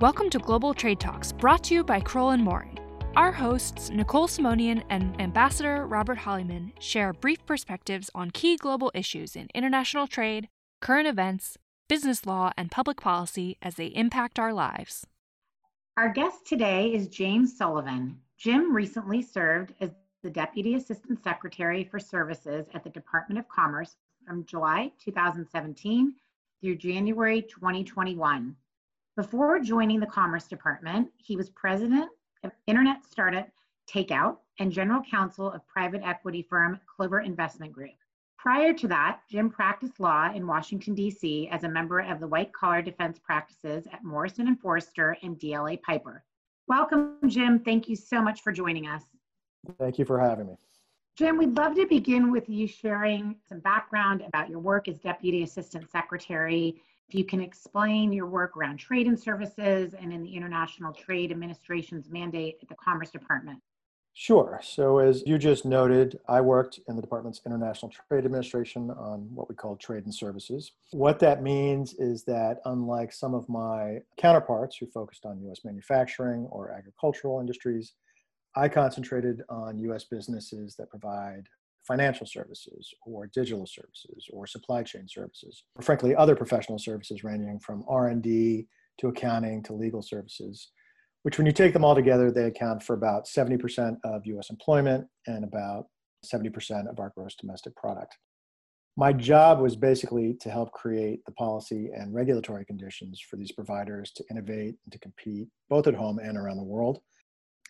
Welcome to Global Trade Talks, brought to you by Crowell and Moring. Our hosts, Nicole Simonson and Ambassador Robert Holleyman, share brief perspectives on key global issues in international trade, current events, business law, and public policy as they impact our lives. Our guest today is James Sullivan. Jim recently served as the Deputy Assistant Secretary for Services at the Department of Commerce from July 2017 through January 2021. Before joining the Commerce Department, he was president of internet startup Takeout and general counsel of private equity firm Clover Investment Group. Prior to that, Jim practiced law in Washington, D.C. as a member of the white collar defense practices at Morrison and Foerster and DLA Piper. Welcome, Jim. Thank you so much for joining us. Thank you for having me. Jim, we'd love to begin with you sharing some background about your work as Deputy Assistant Secretary if you can explain your work around trade and services and in the International Trade Administration's mandate at the Commerce Department. Sure. So, as you just noted, I worked in the department's International Trade Administration on what we call trade and services. What that means is that, unlike some of my counterparts who focused on US manufacturing or agricultural industries, I concentrated on US businesses that provide financial services or digital services or supply chain services or frankly other professional services ranging from r&d to accounting to legal services which when you take them all together they account for about 70% of us employment and about 70% of our gross domestic product. My job was basically to help create the policy and regulatory conditions for these providers to innovate and to compete both at home and around the world.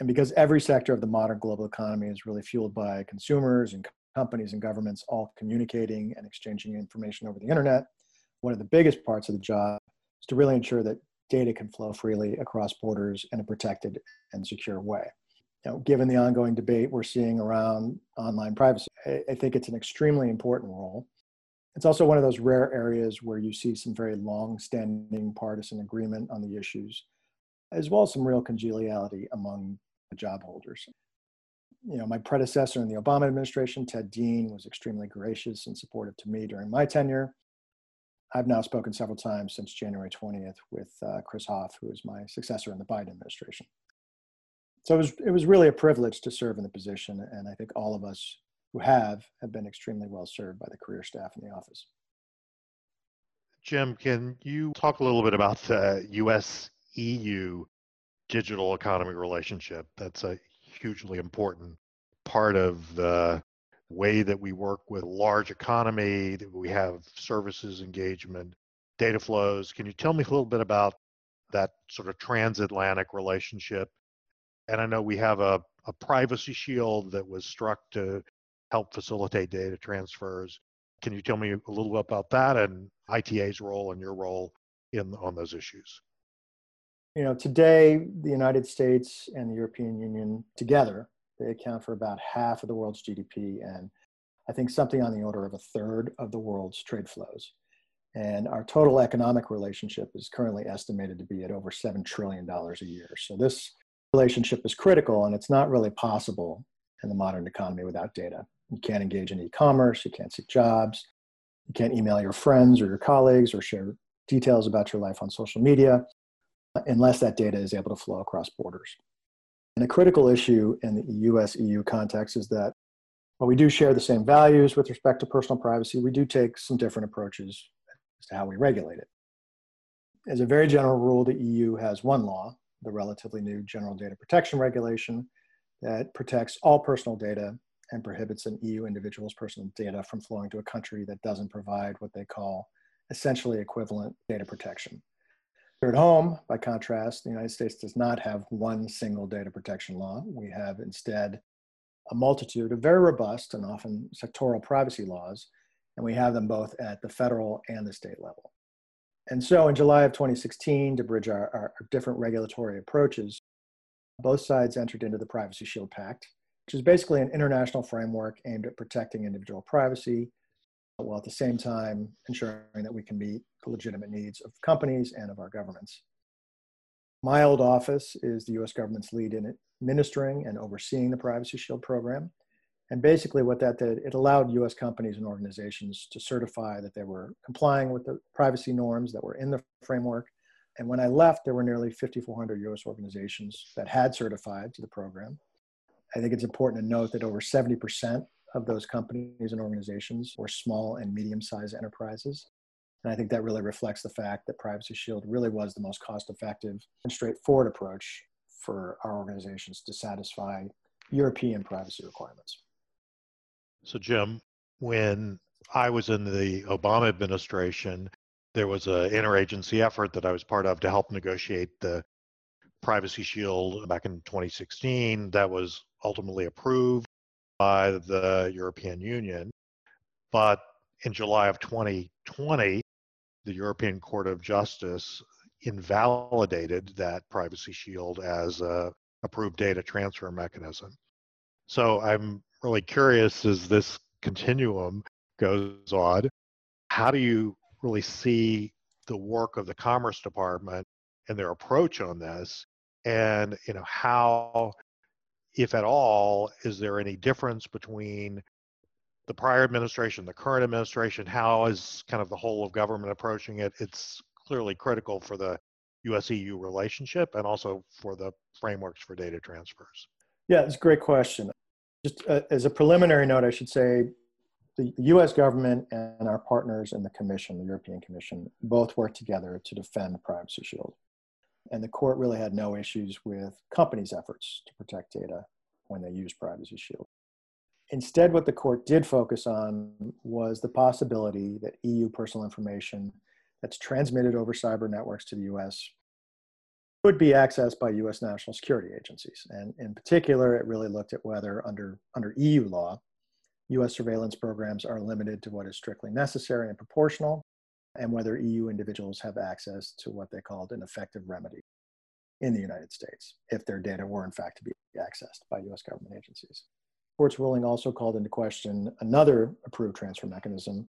And because every sector of the modern global economy is really fueled by consumers and companies and governments all communicating and exchanging information over the internet. One of the biggest parts of the job is to really ensure that data can flow freely across borders in a protected and secure way. Given the ongoing debate we're seeing around online privacy, I think it's an extremely important role. It's also one of those rare areas where you see some very long standing partisan agreement on the issues, as well as some real congeniality among the job holders you know, my predecessor in the Obama administration, Ted Dean, was extremely gracious and supportive to me during my tenure. I've now spoken several times since January 20th with uh, Chris Hoff, who is my successor in the Biden administration. So it was, it was really a privilege to serve in the position, and I think all of us who have have been extremely well served by the career staff in the office. Jim, can you talk a little bit about the US EU digital economy relationship? That's a hugely important part of the way that we work with large economy, that we have services engagement, data flows. Can you tell me a little bit about that sort of transatlantic relationship? And I know we have a, a privacy shield that was struck to help facilitate data transfers. Can you tell me a little bit about that and ITA's role and your role in on those issues? You know, today the United States and the European Union together, they account for about half of the world's GDP and I think something on the order of a third of the world's trade flows. And our total economic relationship is currently estimated to be at over $7 trillion a year. So this relationship is critical and it's not really possible in the modern economy without data. You can't engage in e commerce, you can't seek jobs, you can't email your friends or your colleagues or share details about your life on social media unless that data is able to flow across borders. And a critical issue in the US EU context is that while we do share the same values with respect to personal privacy, we do take some different approaches as to how we regulate it. As a very general rule, the EU has one law, the relatively new General Data Protection Regulation, that protects all personal data and prohibits an EU individual's personal data from flowing to a country that doesn't provide what they call essentially equivalent data protection. Here at home, by contrast, the United States does not have one single data protection law. We have instead a multitude of very robust and often sectoral privacy laws, and we have them both at the federal and the state level. And so in July of 2016, to bridge our, our, different regulatory approaches, both sides entered into the Privacy Shield Pact, which is basically an international framework aimed at protecting individual privacy while at the same time ensuring that we can meet the legitimate needs of companies and of our governments. My old office is the US government's lead in administering and overseeing the Privacy Shield program. And basically, what that did, it allowed US companies and organizations to certify that they were complying with the privacy norms that were in the framework And when I left, there were nearly 5,400 US organizations that had certified to the program. I think it's important to note that over 70% of those companies and organizations were small and medium sized enterprises. And I think that really reflects the fact that Privacy Shield really was the most cost effective and straightforward approach for our organizations to satisfy European privacy requirements. So, Jim, when I was in the Obama administration, there was an interagency effort that I was part of to help negotiate the Privacy Shield back in 2016 that was ultimately approved by the European Union. But in July of 2020, the European Court of Justice invalidated that Privacy Shield as a approved data transfer mechanism. So I'm really curious as this continuum goes on, how do you really see the work of the Commerce Department and their approach on this? And you know, how, if at all, is there any difference between the prior administration, the current administration? How is kind of the whole of government approaching it? It's clearly critical for the US EU relationship and also for the frameworks for data transfers. Yeah, it's a great question. Just uh, as a preliminary note, I should say the US government and our partners in the Commission, the European Commission, both work together to defend Privacy Shield. And the court really had no issues with companies' efforts to protect data when they use Privacy Shield. Instead, what the court did focus on was the possibility that EU personal information that's transmitted over cyber networks to the US could be accessed by US national security agencies. And in particular, it really looked at whether under, under EU law, US surveillance programs are limited to what is strictly necessary and proportional, and whether EU individuals have access to what they called an effective remedy in the United States if their data were in fact to be accessed by US government agencies. Court's ruling also called into question another approved transfer mechanism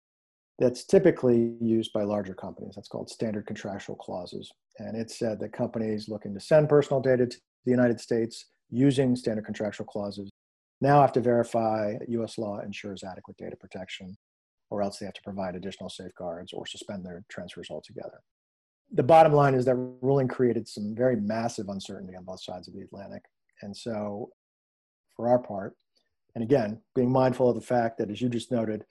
that's typically used by larger companies. That's called standard contractual clauses. And it said that companies looking to send personal data to the United States using standard contractual clauses now have to verify that US law ensures adequate data protection, or else they have to provide additional safeguards or suspend their transfers altogether. The bottom line is that ruling created some very massive uncertainty on both sides of the Atlantic. And so, for our part, and again, being mindful of the fact that, as you just noted,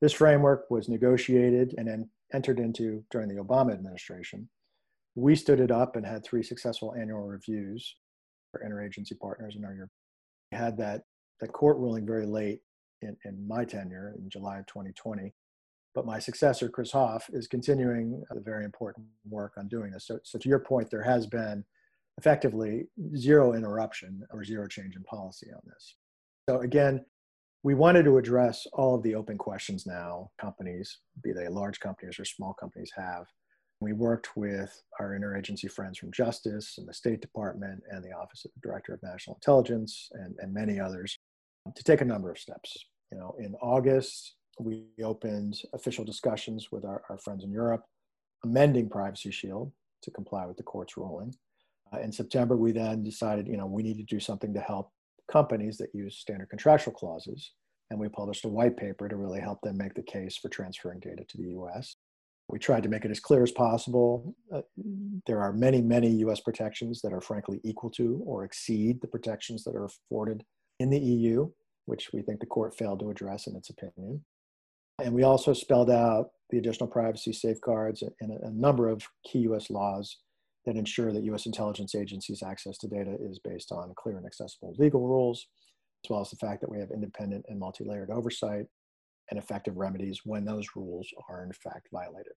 this framework was negotiated and then entered into during the Obama administration. We stood it up and had three successful annual reviews for interagency partners in our year. We had that, that court ruling very late in, in my tenure in July of 2020. But my successor, Chris Hoff, is continuing the very important work on doing this. So, so to your point, there has been effectively zero interruption or zero change in policy on this. So again, we wanted to address all of the open questions now companies, be they large companies or small companies, have. We worked with our interagency friends from Justice and the State Department and the Office of the Director of National Intelligence and, and many others to take a number of steps. You know, in August, we opened official discussions with our, our friends in Europe, amending Privacy Shield to comply with the court's ruling. Uh, in September, we then decided, you know, we need to do something to help companies that use standard contractual clauses. And we published a white paper to really help them make the case for transferring data to the US. We tried to make it as clear as possible. Uh, there are many, many US protections that are frankly equal to or exceed the protections that are afforded in the EU, which we think the court failed to address in its opinion. And we also spelled out the additional privacy safeguards in a, a number of key US laws that ensure that US intelligence agencies' access to data is based on clear and accessible legal rules, as well as the fact that we have independent and multi-layered oversight and effective remedies when those rules are in fact violated.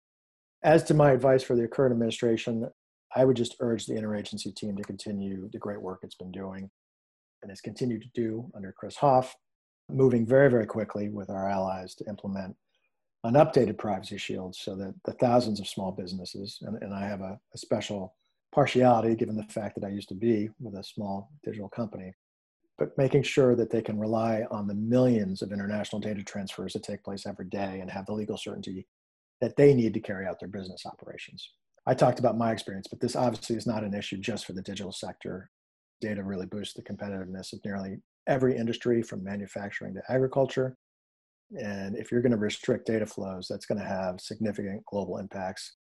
As to my advice for the current administration, I would just urge the interagency team to continue the great work it's been doing and has continued to do under Chris Hoff, moving very, very quickly with our allies to implement an updated privacy shield so that the thousands of small businesses, and, and I have a, a special partiality given the fact that I used to be with a small digital company, but making sure that they can rely on the millions of international data transfers that take place every day and have the legal certainty that they need to carry out their business operations. I talked about my experience, but this obviously is not an issue just for the digital sector. Data really boosts the competitiveness of nearly every industry from manufacturing to agriculture. And if you're going to restrict data flows, that's going to have significant global impacts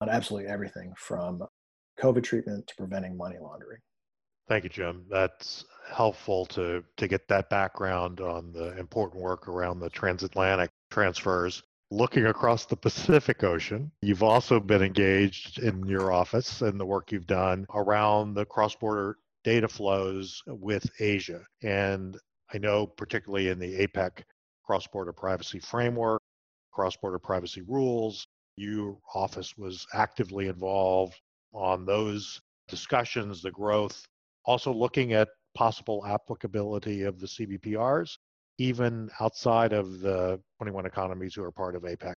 on absolutely everything from COVID treatment to preventing money laundering. Thank you, Jim. That's helpful to, to get that background on the important work around the transatlantic transfers. Looking across the Pacific Ocean, you've also been mm-hmm. engaged in your office and the work you've done around the cross border data flows with Asia. And I know, particularly in the APEC cross border privacy framework, cross border privacy rules, your office was actively involved on those discussions, the growth, also looking at possible applicability of the CBPRs, even outside of the 21 economies who are part of APEC.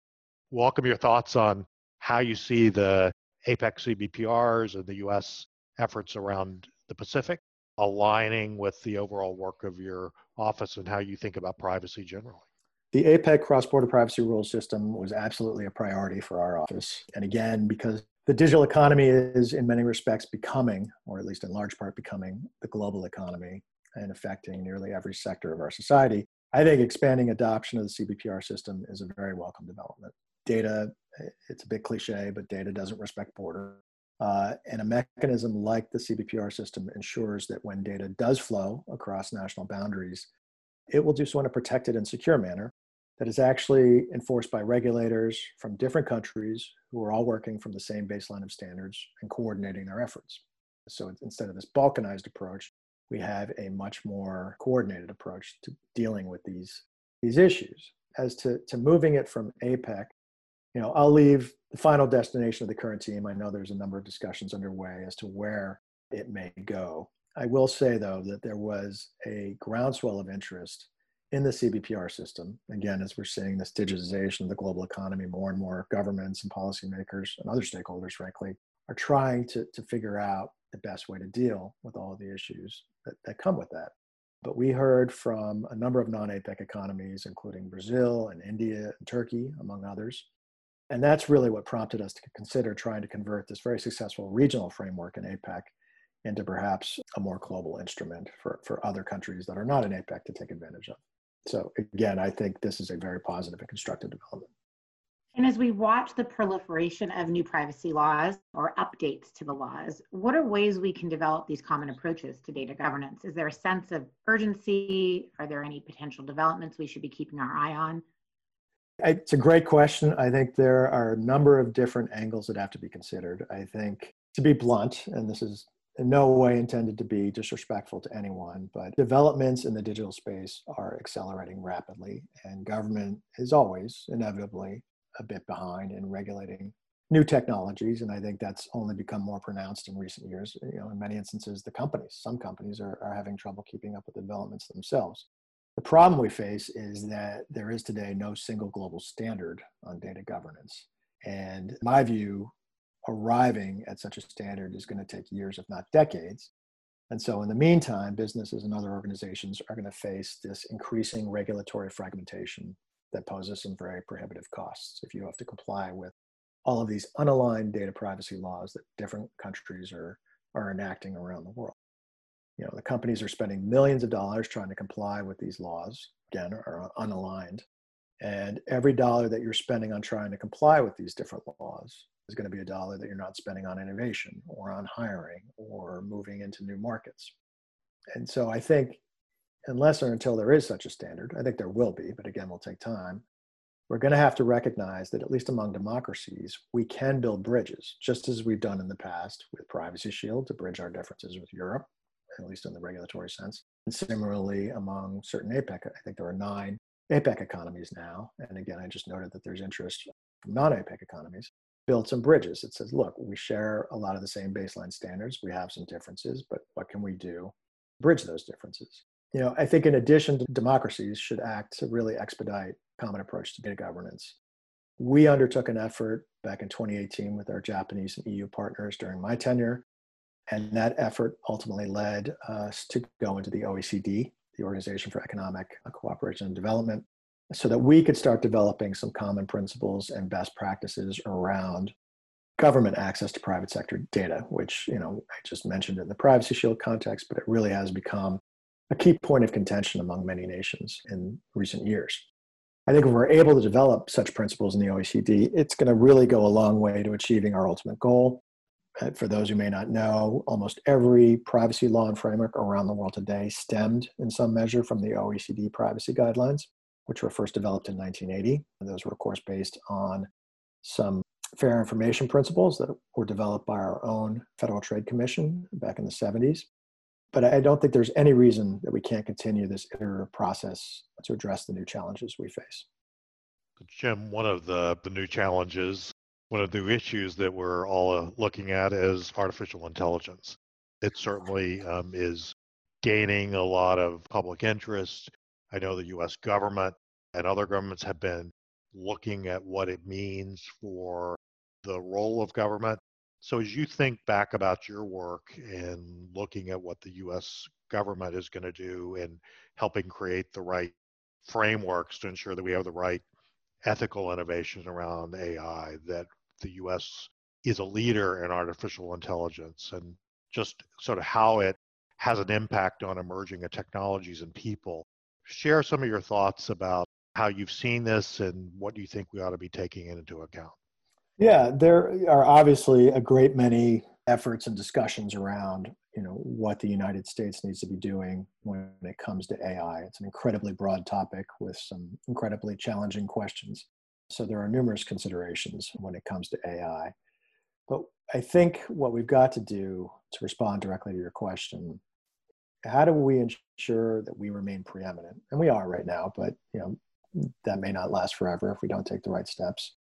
Welcome your thoughts on how you see the APEC CBPRs and the US efforts around the Pacific aligning with the overall work of your office and how you think about privacy generally. The APEC cross border privacy rules system was absolutely a priority for our office. And again, because the digital economy is, in many respects, becoming, or at least in large part, becoming the global economy and affecting nearly every sector of our society, I think expanding adoption of the CBPR system is a very welcome development. Data, eh, it's a bit cliche, but data doesn't respect border. Uh, and a mechanism like the CBPR system ensures that when data does flow across national boundaries, it will do so in a protected and secure manner that is actually enforced by regulators from different countries who are all working from the same baseline of standards and coordinating their efforts. So instead of this balkanized approach, we have a much more coordinated approach to dealing with these, these issues. As to, to moving it from APEC, you know, I'll leave the final destination of the current team. I know there's a number of discussions underway as to where it may go. I will say, though, that there was a groundswell of interest in the CBPR system. Again, as we're seeing this digitization of the global economy, more and more governments and policymakers and other stakeholders, frankly, are trying to, to figure out the best way to deal with all of the issues that, that come with that. But we heard from a number of non APEC economies, including Brazil and India and Turkey, among others. And that's really what prompted us to consider trying to convert this very successful regional framework in APEC into perhaps a more global instrument for, for other countries that are not in APEC to take advantage of. So, again, I think this is a very positive and constructive development. And as we watch the proliferation of new privacy laws or updates to the laws, what are ways we can develop these common approaches to data governance? Is there a sense of urgency? Are there any potential developments we should be keeping our eye on? It's a great question. I think there are a number of different angles that have to be considered. I think, to be blunt, and this is in no way intended to be disrespectful to anyone, but developments in the digital space are accelerating rapidly, and government is always inevitably a bit behind in regulating new technologies. And I think that's only become more pronounced in recent years. You know, in many instances, the companies, some companies are, are having trouble keeping up with the developments themselves. The problem we face is that there is today no single global standard on data governance. And my view, arriving at such a standard is going to take years, if not decades. And so, in the meantime, businesses and other organizations are going to face this increasing regulatory fragmentation that poses some very prohibitive costs if you have to comply with all of these unaligned data privacy laws that different countries are, are enacting around the world. You know, the companies are spending millions of dollars trying to comply with these laws, again, are unaligned. And every dollar that you're spending on trying to comply with these different laws is going to be a dollar that you're not spending on innovation or on hiring or moving into new markets. And so I think unless or until there is such a standard, I think there will be, but again, will take time. We're going to have to recognize that, at least among democracies, we can build bridges, just as we've done in the past with Privacy Shield to bridge our differences with Europe, at least in the regulatory sense. And similarly, among certain APEC, I think there are nine APEC economies now. And again, I just noted that there's interest from non APEC economies. Build some bridges. It says, look, we share a lot of the same baseline standards. We have some differences, but what can we do? Bridge those differences you know, I think in addition to democracies should act to really expedite common approach to data governance. We undertook an effort back in 2018 with our Japanese and EU partners during my tenure, and that effort ultimately led us to go into the OECD, the Organization for Economic Cooperation and Development, so that we could start developing some common principles and best practices around government access to private sector data, which you know I just mentioned in the Privacy Shield context, but it really has become a key point of contention among many nations in recent years. I think if we're able to develop such principles in the OECD, it's going to really go a long way to achieving our ultimate goal. Uh, for those who may not know, almost every privacy law and framework around the world today stemmed in some measure from the OECD privacy guidelines, which were first developed in 1980. And those were, of course, based on some fair information principles that were developed by our own Federal Trade Commission back in the 70s. But I don't think there's any reason that we can't continue this iterative process to address the new challenges we face. Jim, one of the, the new challenges one of the issues that we're all uh, looking at is artificial intelligence. It certainly um, is gaining a lot of public interest. I know the US government and other governments have been looking at what it means for the role of government. So, as you think back about your work and looking at what the US government is going to do in helping create the right frameworks to ensure that we have the right ethical innovations around AI, that the US is a leader in artificial intelligence and just sort of how it has an impact on emerging technologies and people. Share some of your thoughts about how you've seen this and what you think we ought to be taking into account. Yeah, there are obviously a great many efforts and discussions around you know what the United States needs to be doing when it comes to AI. It's an incredibly broad topic with some incredibly challenging questions. So there are numerous considerations when it comes to AI. But I think what we've got to do to respond directly to your question, how do we ensure that we remain preeminent? And we are right now, but you know that may not last forever if we don't take the right steps.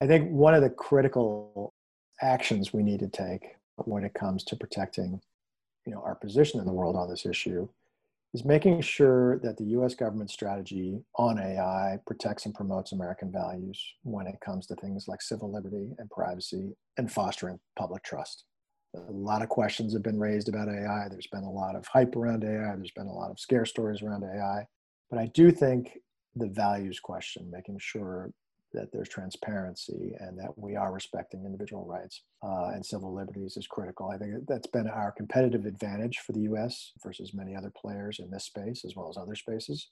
I think one of the critical actions we need to take when it comes to protecting you know our position in the world on this issue is making sure that the US government strategy on AI protects and promotes American values when it comes to things like civil liberty and privacy and fostering public trust. A lot of questions have been raised about AI. There's been a lot of hype around AI. There's been a lot of scare stories around AI. But I do think the values question, making sure that there's transparency and that we are respecting individual rights uh, and civil liberties is critical. I think that's been our competitive advantage for the US versus many other players in this space as well as other spaces.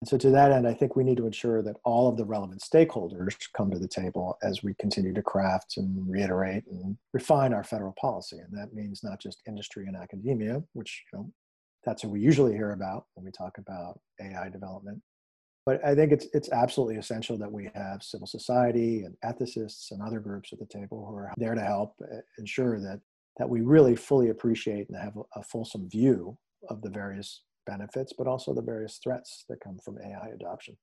And so, to that end, I think we need to ensure that all of the relevant stakeholders come to the table as we continue to craft and reiterate and refine our federal policy. And that means not just industry and academia, which you know, that's what we usually hear about when we talk about AI development, but I think it's it's absolutely essential that we have civil society and ethicists and other groups at the table who are there to help uh, ensure that that we really fully appreciate and have a, a fulsome view of the various benefits, but also the various threats that come from AI adoption.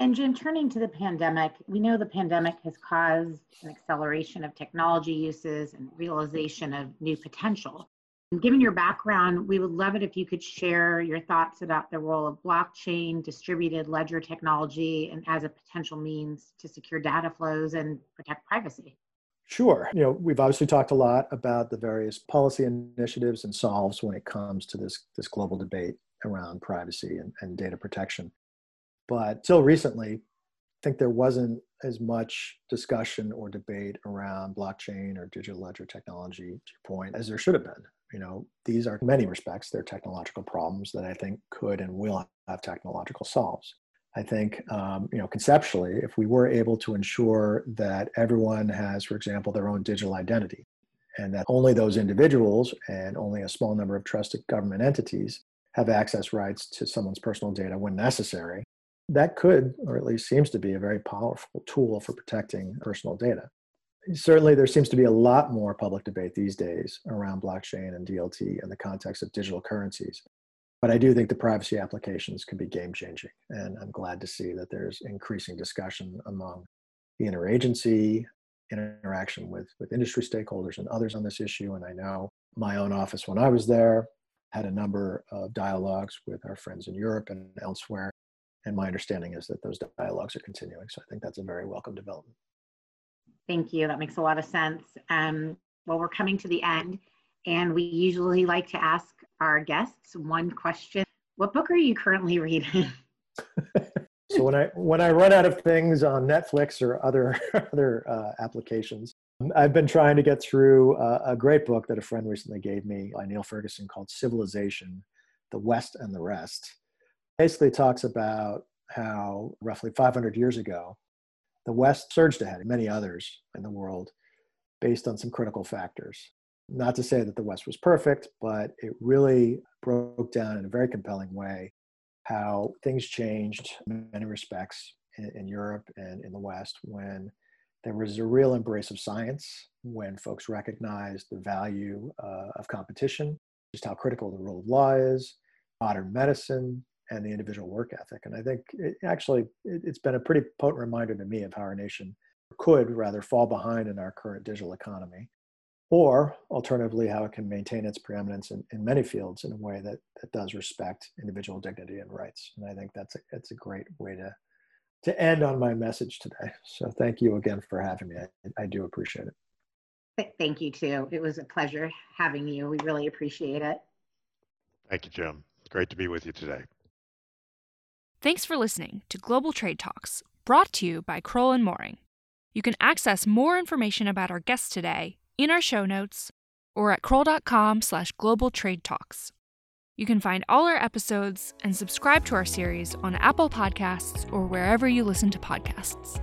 And Jim, turning to the pandemic, we know the pandemic has caused an acceleration of technology uses and realization of new potential. Given your background, we would love it if you could share your thoughts about the role of blockchain, distributed ledger technology, and as a potential means to secure data flows and protect privacy. Sure. You know, we've obviously talked a lot about the various policy initiatives and solves when it comes to this, this global debate around privacy and, and data protection. But till recently, I think there wasn't as much discussion or debate around blockchain or digital ledger technology, to your point, as there should have been you know these are in many respects they're technological problems that i think could and will have technological solves. I think um, you know conceptually if we were able to ensure that everyone has for example their own digital identity and that only those individuals and only a small number of trusted government entities have access rights to someone's personal data when necessary that could or at least seems to be a very powerful tool for protecting personal data certainly there seems to be a lot more public debate these days around blockchain and DLT in the context of digital currencies. But I do think the privacy applications can be game changing. And I'm glad to see that there's increasing discussion among the interagency, interaction with, with industry stakeholders and others on this issue. And I know my own office, when I was there, had a number of dialogues with our friends in Europe and elsewhere. And my understanding is that those dialogues are continuing. So I think that's a very welcome development. Thank you. That makes a lot of sense. Um, well, we're coming to the end, and we usually like to ask our guests one question. What book are you currently reading? so when I when I run out of things on Netflix or other other uh, applications, I've been trying to get through a great book that a friend recently gave me by Niall Ferguson called Civilization: The West and the Rest. Basically, talks about how roughly 500 years ago the West surged ahead, and many others in the world based on some critical factors. Not to say that the West was perfect, but it really broke down in a very compelling way how things changed in many respects in, in Europe and in the West when there was a real embrace of science, when folks recognized the value uh, of competition, just how critical the rule of law is, modern medicine, and the individual work ethic. And I think it actually it, it's been a pretty potent reminder to me of how our nation could rather fall behind in our current digital economy, or alternatively, how it can maintain its preeminence in, in many fields in a way that, that does respect individual dignity and rights. And I think that's a, that's a great way to, to end on my message today. So thank you again for having me. I, I do appreciate it. Thank you too. It was a pleasure having you. We really appreciate it. Thank you, Jim. Great to be with you today. Thanks for listening to Global Trade Talks, brought to you by Crowell and Moring. You can access more information about our guests today in our show notes or at crowell.com slash global trade talks. You can find all our episodes and subscribe to our series on Apple Podcasts or wherever you listen to podcasts.